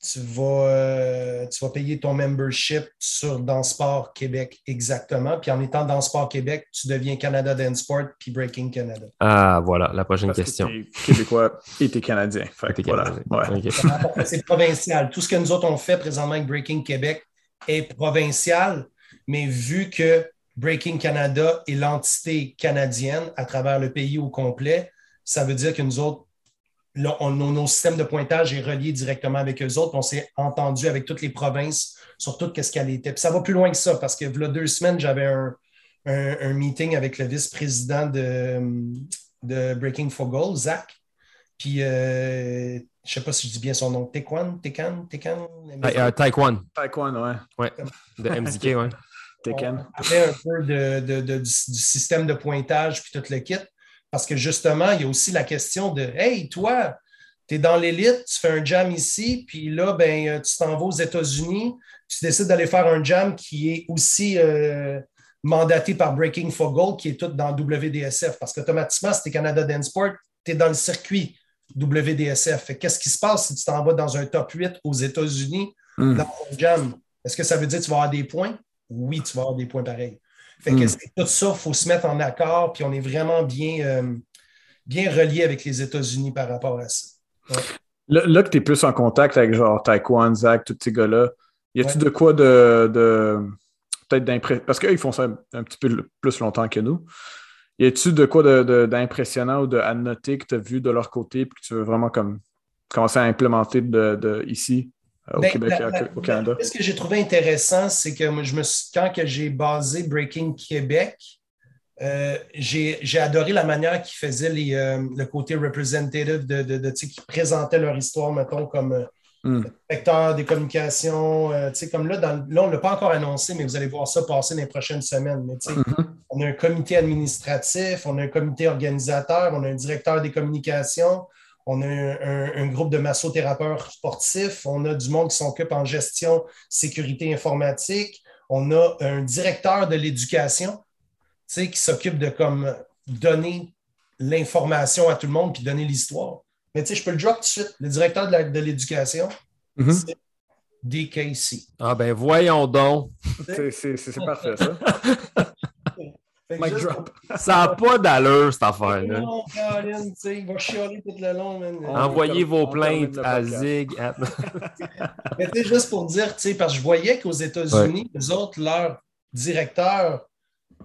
tu vas, euh, tu vas payer ton membership sur Dans Sport Québec exactement. Puis en étant dans Sport Québec, tu deviens Canada Dance Sport puis Breaking Canada. Ah, voilà, la prochaine question. québécois et t'es Canadien. [laughs] C'est provincial. Tout ce que nous autres on fait présentement avec Breaking Québec est provincial, mais vu que Breaking Canada est l'entité canadienne à travers le pays au complet, ça veut dire que nous autres, on, nos systèmes de pointage est relié directement avec eux autres. On s'est entendu avec toutes les provinces sur tout ce qu'elle était. Puis ça va plus loin que ça parce que il y a deux semaines, j'avais un, meeting avec le vice-président de, de, Breaking for Gold, Zach. Puis euh, je ne sais pas si je dis bien son nom, Tequan, Tekan, Tekan. Euh, Taekwondo. Taekwondo, ouais. Ouais, de MDK, ouais. Tekan. On parlait un peu de, du, du, système de pointage puis tout le kit. Parce que justement, il y a aussi la question de Hey, toi, tu es dans l'élite, tu fais un jam ici, puis là, ben, euh, tu t'en vas aux États-Unis, tu décides d'aller faire un jam qui est aussi euh, mandaté par Breaking for Gold, qui est tout dans WDSF. Parce qu'automatiquement, si tu es Canada Dance Sport, tu es dans le circuit WDSF. Qu'est-ce qui se passe si tu t'en vas dans un top 8 aux États-Unis hmm. dans un jam? Est-ce que ça veut dire que tu vas avoir des points? Oui, tu vas avoir des points pareils. Fait que hmm. tout ça, il faut se mettre en accord, puis on est vraiment bien, euh, bien relié avec les États-Unis par rapport à ça. Là, que tu es plus en contact avec genre Taekwondo, Zach, tous ces gars-là, y a-tu de quoi de, de peut-être d'impression Parce qu'eux, ils font ça un, petit peu plus longtemps que nous. Y a-tu de quoi d'impressionnant ou de, à noter que tu as vu de leur côté et que tu veux vraiment comme commencer à implémenter de ici? Au ben, Québec au Canada. ce que j'ai trouvé intéressant, c'est que je me quand que j'ai basé Breaking Québec, euh, j'ai adoré la manière qu'ils faisaient les, euh, le côté representative de, de, de qui présentaient leur histoire, mettons, comme mm. des communications. comme là, là, on ne l'a pas encore annoncé, mais vous allez voir ça passer dans les prochaines semaines. Mais, mm-hmm. On a un comité administratif, on a un comité organisateur, on a un directeur des communications, on a un, groupe de massothérapeutes sportifs, on a du monde qui s'occupe en gestion, sécurité informatique, on a un directeur de l'éducation qui s'occupe de comme, donner l'information à tout le monde puis donner l'histoire. Mais tu sais, je peux le drop tout de suite. Le directeur de l'éducation, mm-hmm. c'est DKC. Ah ben voyons donc. [laughs] C'est parfait, ça. [laughs] Mic drop. [laughs] Ça n'a pas d'allure, cette affaire-là. Non, Colin, tu sais, il va chialer tout le long, man. Envoyez vos plaintes à. Zig. [laughs] Mais tu juste pour dire, tu sais, parce que je voyais qu'aux États-Unis, les autres, leur directeur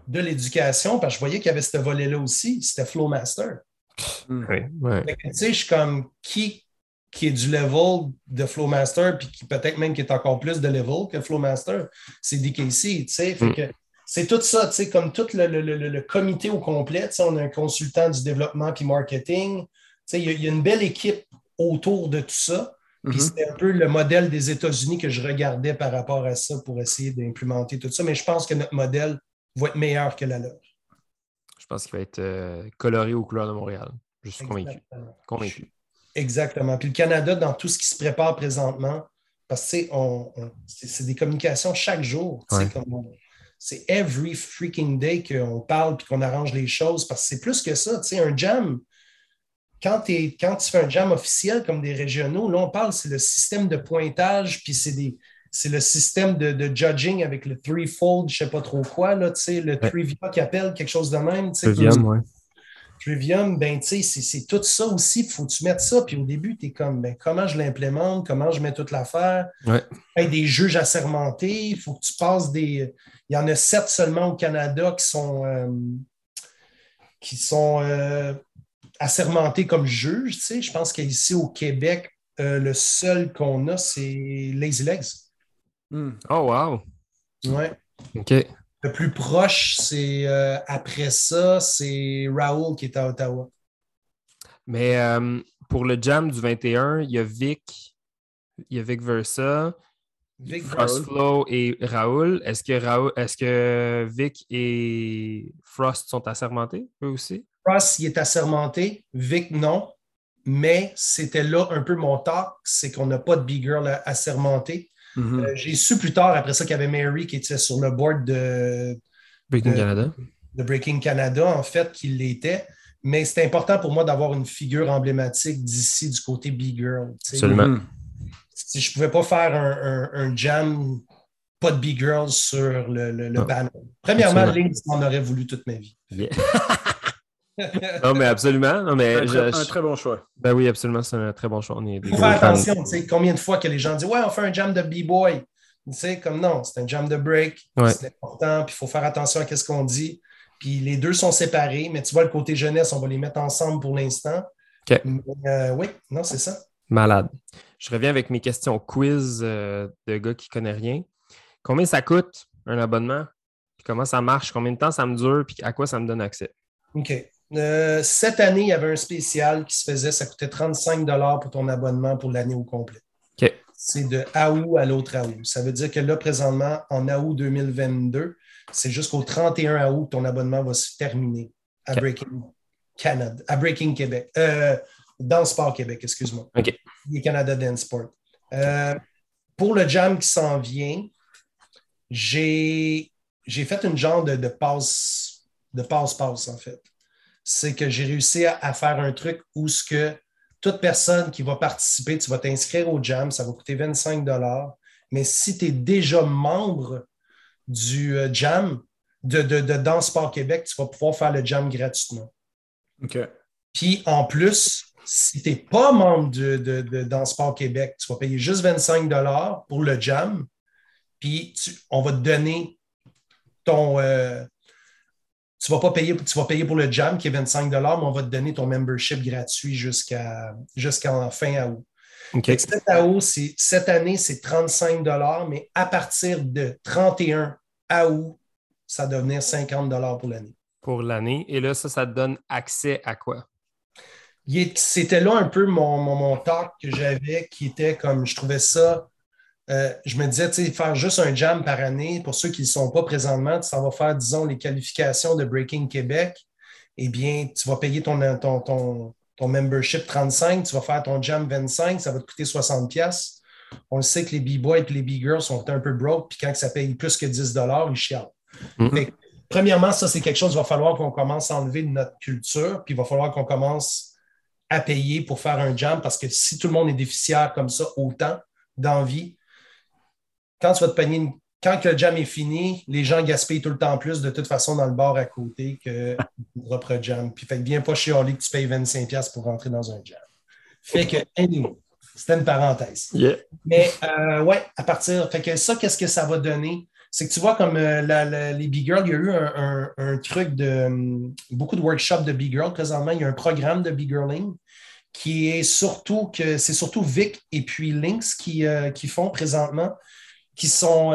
de l'éducation, parce que je voyais qu'il y avait ce volet-là aussi, c'était Flowmaster. Oui, ouais. Que, Tu sais, je suis comme qui, qui est du level de Flowmaster, puis qui peut-être même qui est encore plus de level que Flowmaster, c'est DKC, tu sais. Fait Mm. que c'est tout ça, tu sais, comme tout le, le- le- le comité au complet, tu sais, on a un consultant du développement puis marketing, tu sais, il y, a- il y a une belle équipe autour de tout ça. Puis Mhm. c'était un peu le modèle des États-Unis que je regardais par rapport à ça pour essayer d'implémenter tout ça. Mais je pense que notre modèle va être meilleur que la leur. Je pense qu'il va être euh, coloré aux couleurs de Montréal. Je suis convaincu. Exactement. Convaincu. Exactement. Puis le Canada, dans tout ce qui se prépare présentement, parce que on, on- c'est des communications chaque jour. Ouais. comme on- C'est every freaking day qu'on parle puis qu'on arrange les choses parce que c'est plus que ça. tu sais, Un jam, quand, quand tu fais un jam officiel comme des régionaux, là, on parle, c'est le système de pointage, puis c'est des. C'est le système de, de judging avec le threefold, je ne sais pas trop quoi, là, tu sais, le trivia qui appelle quelque chose de même. tu sais, comme- Deuxième, ouais. Trivium, ben, tu sais, c'est- tout ça aussi. Il faut que tu mettes ça. Puis au début, tu es comme, ben, comment je l'implémente, comment je mets toute l'affaire? Ouais. Hey, des juges assermentés, il faut que tu passes des. Il y en a sept seulement au Canada qui sont, euh, qui sont euh, assermentés comme juges. Tu sais. Je pense qu'ici au Québec, euh, le seul qu'on a, c'est Lazy Legs. Hmm. Oh, wow. Ouais. OK. Le plus proche, c'est euh, après ça, c'est Raoul qui est à Ottawa. Mais euh, pour le jam du 21, il y a Vic, il y a Vic Versa, Vic Frostflow et Raoul. Est-ce que, Raoul, est-ce que Vic et Frost sont assermentés, eux aussi? Ross, il est assermenté. Vic, non. Mais c'était là un peu mon talk, c'est qu'on n'a pas de big girl à- Mhm. Euh, J'ai su plus tard, après ça, qu'il y avait Mary qui était sur le board de, Breaking Canada. de Breaking Canada, en fait, qu'il l'était. Mais c'était important pour moi d'avoir une figure emblématique d'ici, du côté big girl. Absolument. Mhm. Si je ne pouvais pas faire un, un- un jam, pas de big girl sur le, le, panel. Premièrement. Lynx m'en aurait voulu toute ma vie. Yeah. [laughs] non, mais absolument. Non, mais Un, très, je- un très bon choix. Ben oui, absolument. C'est un très bon choix. On est faut faire attention, tu sais, combien de fois que les gens disent Ouais, on fait un jam de B-boy. Tu sais, comme non, c'est un jam de break. Ouais. C'est important, puis il faut faire attention à ce qu'on dit. Puis les deux sont séparés, mais tu vois, le côté jeunesse, on va les mettre ensemble pour l'instant. OK. Mais, euh, oui, non, c'est ça. Malade. Je reviens avec mes questions quiz euh, de gars qui ne connaissent rien. Combien ça coûte un abonnement? Puis comment ça marche? Combien de temps ça me dure? Puis à quoi ça me donne accès? OK. Euh, cette année, il y avait un spécial qui se faisait, ça coûtait 35 pour ton abonnement pour l'année au complet. C'est de août à l'autre août. Ça veut dire que là, présentement, en août 2022, c'est jusqu'au 31 août que ton abonnement va se terminer à. Breaking Canada, à Breaking Québec, euh, dans Sport Québec, excuse-moi. OK. Et Canada Dance Sport. Euh, pour le jam qui s'en vient, j'ai j'ai fait une genre de, de passe de passe-passe, en fait. C'est que j'ai réussi à, à faire un truc où ce que toute personne qui va participer, tu vas t'inscrire au jam, ça va coûter 25 mais si tu es déjà membre du euh, jam de, de, de Danse Sport Québec, tu vas pouvoir faire le jam gratuitement. OK. Puis en plus, si tu n'es pas membre de, de, de Dans Sport Québec, tu vas payer juste 25 pour le jam. Puis tu- on va te donner ton. euh, tu vas pas payer, tu vas payer pour le jam qui est 25 mais on va te donner ton membership gratuit jusqu'à jusqu'en fin août. OK. Fait que Cette, août, cette année, c'est 35 mais à partir de 31 août, ça va devenir 50 pour l'année. Pour l'année. Et là, ça, ça te donne accès à quoi? C'était là un peu mon, mon, mon talk que j'avais qui était comme je trouvais ça. Euh, je me disais, tu sais, faire juste un jam par année, pour ceux qui ne sont pas présentement, ça va faire, disons, les qualifications de Breaking Québec. Eh bien, tu vas payer ton, ton, ton, ton membership 35, tu vas faire ton jam 25, ça va te coûter 60$. pièces. On le sait que les B-boys et les B-girls sont un peu broke, puis quand ça paye plus que 10$, ils chialent. Fait que, premièrement, ça, c'est quelque chose qu'il va falloir qu'on commence à enlever de notre culture, puis il va falloir qu'on commence à payer pour faire un jam parce que si tout le monde est déficiaire comme ça autant d'envie, quand tu vas te quand le jam est fini, les gens gaspillent tout le temps plus de toute façon dans le bar à côté que le propre jam. Puis fait que viens pas chialer que tu payes 25$ pour rentrer dans un jam. Fait que, anyway, c'était une parenthèse. Mais euh, ouais, à partir. Fait que ça, qu'est-ce que ça va donner? C'est que tu vois, comme euh, les Big Girls, il y a eu un, truc de hum, beaucoup de workshops de Big Girl présentement. Il y a un programme de Big Girling qui est surtout que c'est surtout Vic et puis Lynx qui, euh, qui font présentement, qui sont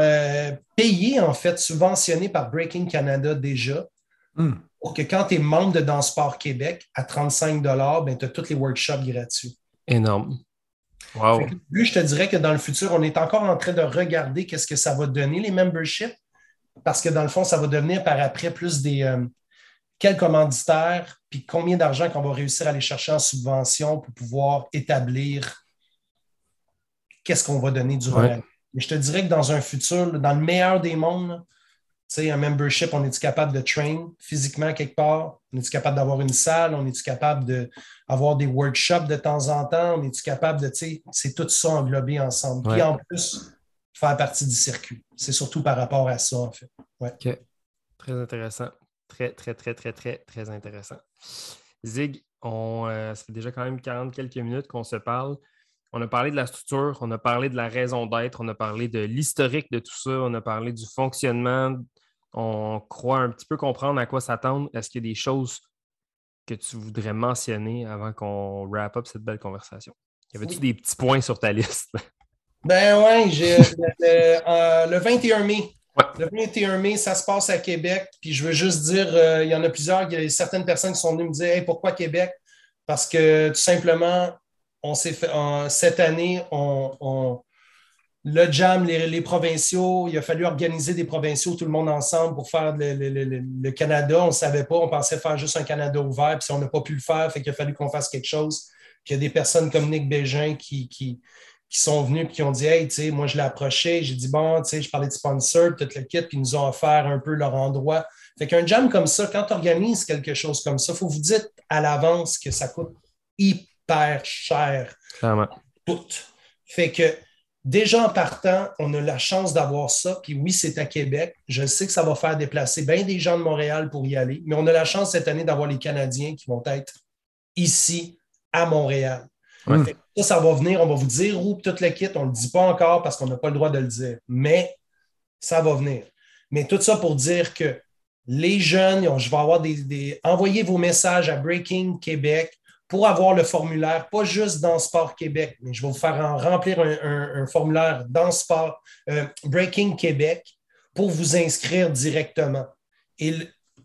payés, en fait, subventionnés par Breaking Canada déjà. Hmm. Pour que quand tu es membre de Danseport Québec, à 35 ben, tu as tous les workshops gratuits. Énorme. Wow. je te dirais que dans le futur, on est encore en train de regarder qu'est-ce que ça va donner, les memberships, parce que dans le fond, ça va devenir par après plus des euh, quels commanditaires, puis combien d'argent qu'on va réussir à aller chercher en subvention pour pouvoir établir qu'est-ce qu'on va donner durant l'année. Mais je te dirais que dans un futur, dans le meilleur des mondes, sais, un membership, on est-tu capable de train physiquement quelque part? On est-tu capable d'avoir une salle? On est-tu capable d'avoir des workshops de temps en temps? On est-tu capable de, tu sais, c'est tout ça englobé ensemble. Puis en plus, faire partie du circuit. C'est surtout par rapport à ça, en fait. Ouais. OK. Très intéressant. Très, très, très, très, très, très intéressant. Zig, on, euh, ça fait déjà quand même 40 quelques minutes qu'on se parle. On a parlé de la structure, on a parlé de la raison d'être, on a parlé de l'historique de tout ça, on a parlé du fonctionnement, on croit un petit peu comprendre à quoi s'attendre. Est-ce qu'il y a des choses que tu voudrais mentionner avant qu'on wrap up cette belle conversation? Y avait-tu des petits points sur ta liste? [laughs] Ben oui, j'ai le, 21 euh, mai. Le 21 mai, ça se passe à Québec. Puis je veux juste dire, euh, il y en a plusieurs, il y a certaines personnes qui sont venues me dire pourquoi Québec? Parce que tout simplement, on s'est fait cette année, on, le jam, les, provinciaux, il a fallu organiser des provinciaux, tout le monde ensemble pour faire le, Canada. On ne savait pas, on pensait faire juste un Canada ouvert, puis on n'a pas pu le faire, fait qu'il a fallu qu'on fasse quelque chose. Il y a des personnes comme Nick Bégin qui, sont venus et qui ont dit Hey, tu moi je l'ai approché, j'ai dit bon, tu sais, je parlais de sponsor, tout le kit, puis ils nous ont offert un peu leur endroit. Fait qu'un jam comme ça, quand tu organises quelque chose comme ça, il faut vous dire à l'avance que ça coûte hyper cher. Tout. Fait que Déjà en partant, on a la chance d'avoir ça. Puis oui, c'est à Québec. Je sais que ça va faire déplacer bien des gens de Montréal pour y aller, mais on a la chance cette année d'avoir les Canadiens qui vont être ici à Montréal. Ça, ça va venir. On va vous dire où toute le kit. On ne le dit pas encore parce qu'on n'a pas le droit de le dire, mais ça va venir. Mais tout ça pour dire que les jeunes, je vais avoir des, des envoyez vos messages à Breaking Québec pour avoir le formulaire, pas juste dans Sport Québec, mais je vais vous faire remplir un, formulaire dans Sport euh, Breaking Québec pour vous inscrire directement. Et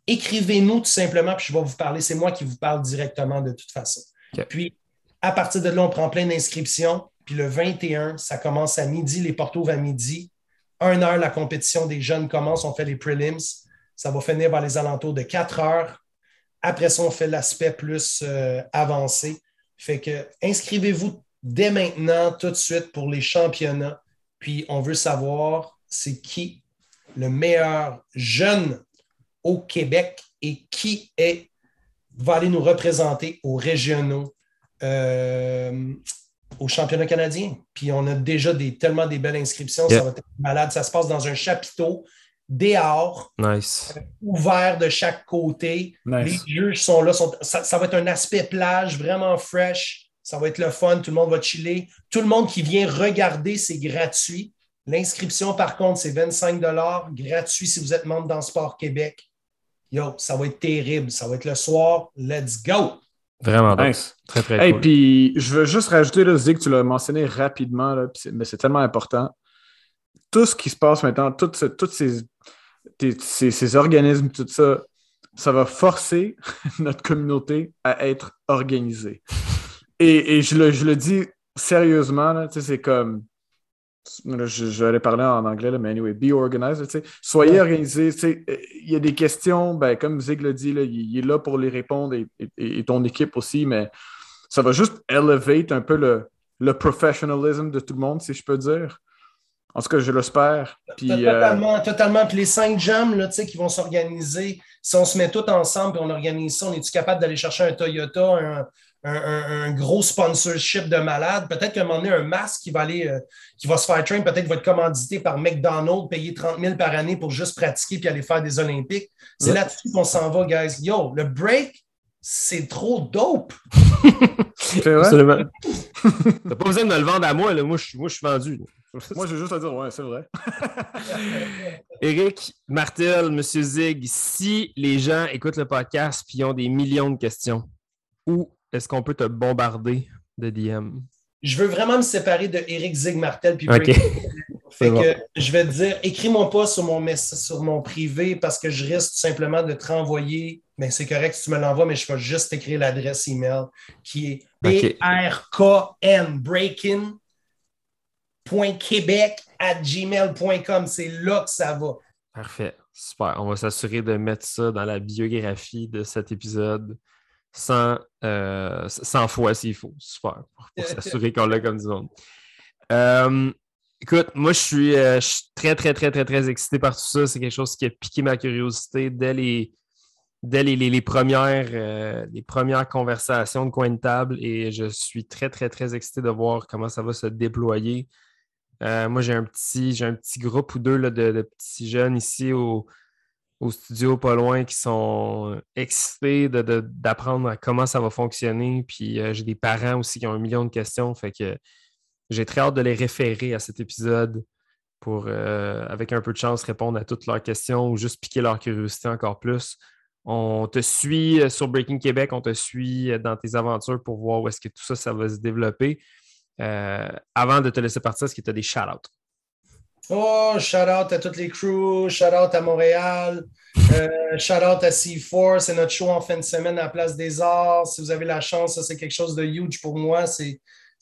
écrivez-nous tout simplement, puis je vais vous parler. C'est moi qui vous parle directement de toute façon. Puis, à partir de là, on prend plein d'inscriptions. Puis le 21, ça commence à midi, les portes ouvrent à midi. Un heure, la compétition des jeunes commence, on fait les prelims. Ça va finir vers les alentours de 4 heures. Après ça, on fait l'aspect plus euh, avancé. Fait que inscrivez-vous dès maintenant, tout de suite, pour les championnats. Puis on veut savoir c'est qui le meilleur jeune au Québec et qui est, va aller nous représenter aux régionaux, euh, au championnat canadien. Puis on a déjà des, tellement des belles inscriptions, ça va être malade. Ça se passe dans un chapiteau dehors, nice. Euh, ouvert de chaque côté. Les juges sont là. ça, va être un aspect plage vraiment fresh. Ça va être le fun. Tout le monde va chiller. Tout le monde qui vient regarder, c'est gratuit. L'inscription, par contre, c'est 25 gratuit si vous êtes membre dans Sport Québec. Yo, ça va être terrible. Ça va être le soir. Let's go! Vraiment nice. Très, très Et Puis, je veux juste rajouter, là, que tu l'as mentionné rapidement, mais c'est tellement important. Tout ce qui se passe maintenant, toutes ces ces, organismes, tout ça, ça va forcer [laughs] notre communauté à être organisée. Et, je, le, je, le, dis sérieusement, c'est comme. vais parler en anglais, mais anyway, be organized. Soyez organisés. Il y a des questions, ben, comme Zig l'a dit, il, est là pour les répondre et, ton équipe aussi, mais ça va juste elevate un peu le, le professionalism de tout le monde, si je peux dire. En tout cas, je l'espère. Puis, euh, totalement, totalement. Puis les cinq jams là, qui vont s'organiser, si on se met tous ensemble et on organise ça, on est-tu capable d'aller chercher un Toyota, un, gros sponsorship de malade? Peut-être qu'à un moment donné, un masque qui va aller, euh, qui va se faire train, peut-être va être commandité par McDonald's, payer 30 000 par année pour juste pratiquer puis aller faire des Olympiques. C'est là-dessus qu'on s'en va, guys. Yo, le break, c'est trop dope. [laughs] Absolument. [laughs] T'as pas besoin de me le vendre à moi, là. Moi, je, moi, je suis vendu. [laughs] moi, je veux juste te dire, ouais, c'est vrai. [laughs] Eric, Martel, Monsieur Zig, si les gens écoutent le podcast et ont des millions de questions, où est-ce qu'on peut te bombarder de DM? Je veux vraiment me séparer de Eric Zig Martel puis [laughs] Fait que je vais te dire, écris-moi pas sur mon, sur mon privé parce que je risque tout simplement de te renvoyer. Mais c'est correct si tu me l'envoies, mais je vais juste écrire l'adresse email qui est brkn breaking.québec at gmail.com. C'est là que ça va. Parfait. Super. On va s'assurer de mettre ça dans la biographie de cet épisode. 100, euh, fois s'il faut. Super. Pour, [laughs] s'assurer qu'on l'a comme du monde. Euh, écoute, moi, je suis, euh, je suis, très, très, très, très, très excité par tout ça. C'est quelque chose qui a piqué ma curiosité dès les, dès les, les, premières, euh, les premières conversations de coin de table et je suis très, très, très excité de voir comment ça va se déployer. Moi, j'ai un petit, j'ai un petit groupe ou deux là, de, de, petits jeunes ici au, studio pas loin qui sont excités d'apprendre à comment ça va fonctionner. Puis euh, j'ai des parents aussi qui ont un million de questions. Fait que j'ai très hâte de les référer à cet épisode pour, euh, avec un peu de chance, répondre à toutes leurs questions ou juste piquer leur curiosité encore plus. On te suit euh, sur Breaking Québec, on te suit dans tes aventures pour voir où est-ce que tout ça, ça va se développer. Avant de te laisser partir, est-ce que tu as des shout-outs? Oh, shout out à toutes les crews, shout out à Montréal, euh, shout out à C4, c'est notre show en fin de semaine à la Place des Arts. Si vous avez la chance, ça c'est quelque chose de huge pour moi. C'est,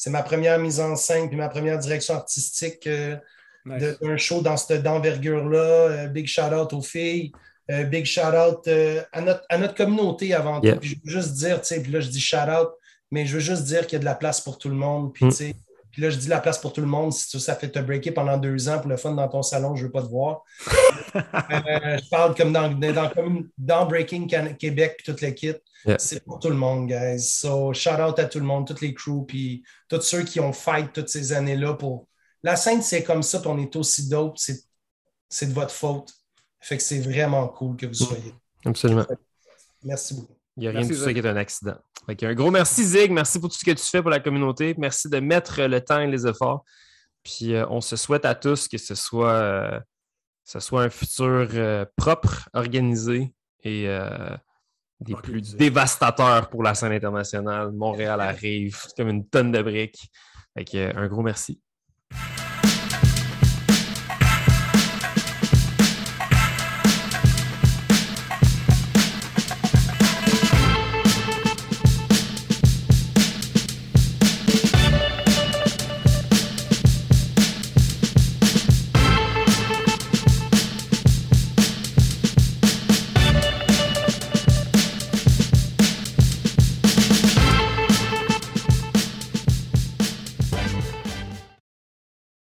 ma première mise en scène puis ma première direction artistique euh, d'un show dans cette envergure-là. Euh, big shout out aux filles. big shout out à, notre, à notre communauté avant tout. je veux juste dire, tu sais, puis là je dis shout out, mais je veux juste dire qu'il y a de la place pour tout le monde. Puis, mm. tu sais, puis là, je dis la place pour tout le monde. Si ça fait te breaker pendant deux ans pour le fun dans ton salon, je ne veux pas te voir. [laughs] Euh, je parle comme dans, dans, Breaking Québec et toute l'équipe. C'est pour tout le monde, guys. So, shout out à tout le monde, toutes les crews, puis tous ceux qui ont fight toutes ces années-là pour. La scène, c'est comme ça, puis on est aussi dope. C'est de votre faute. Fait que c'est vraiment cool que vous soyez. Absolument. Merci beaucoup. Il n'y a rien de tout ça qui est un accident. un gros merci, Zig. Merci pour tout ce que tu fais pour la communauté. Merci de mettre le temps et les efforts. Puis euh, on se souhaite à tous que ce soit, euh, ce soit un futur euh, propre, organisé et des plus dévastateurs pour la scène internationale. Montréal arrive comme une tonne de briques. un gros merci.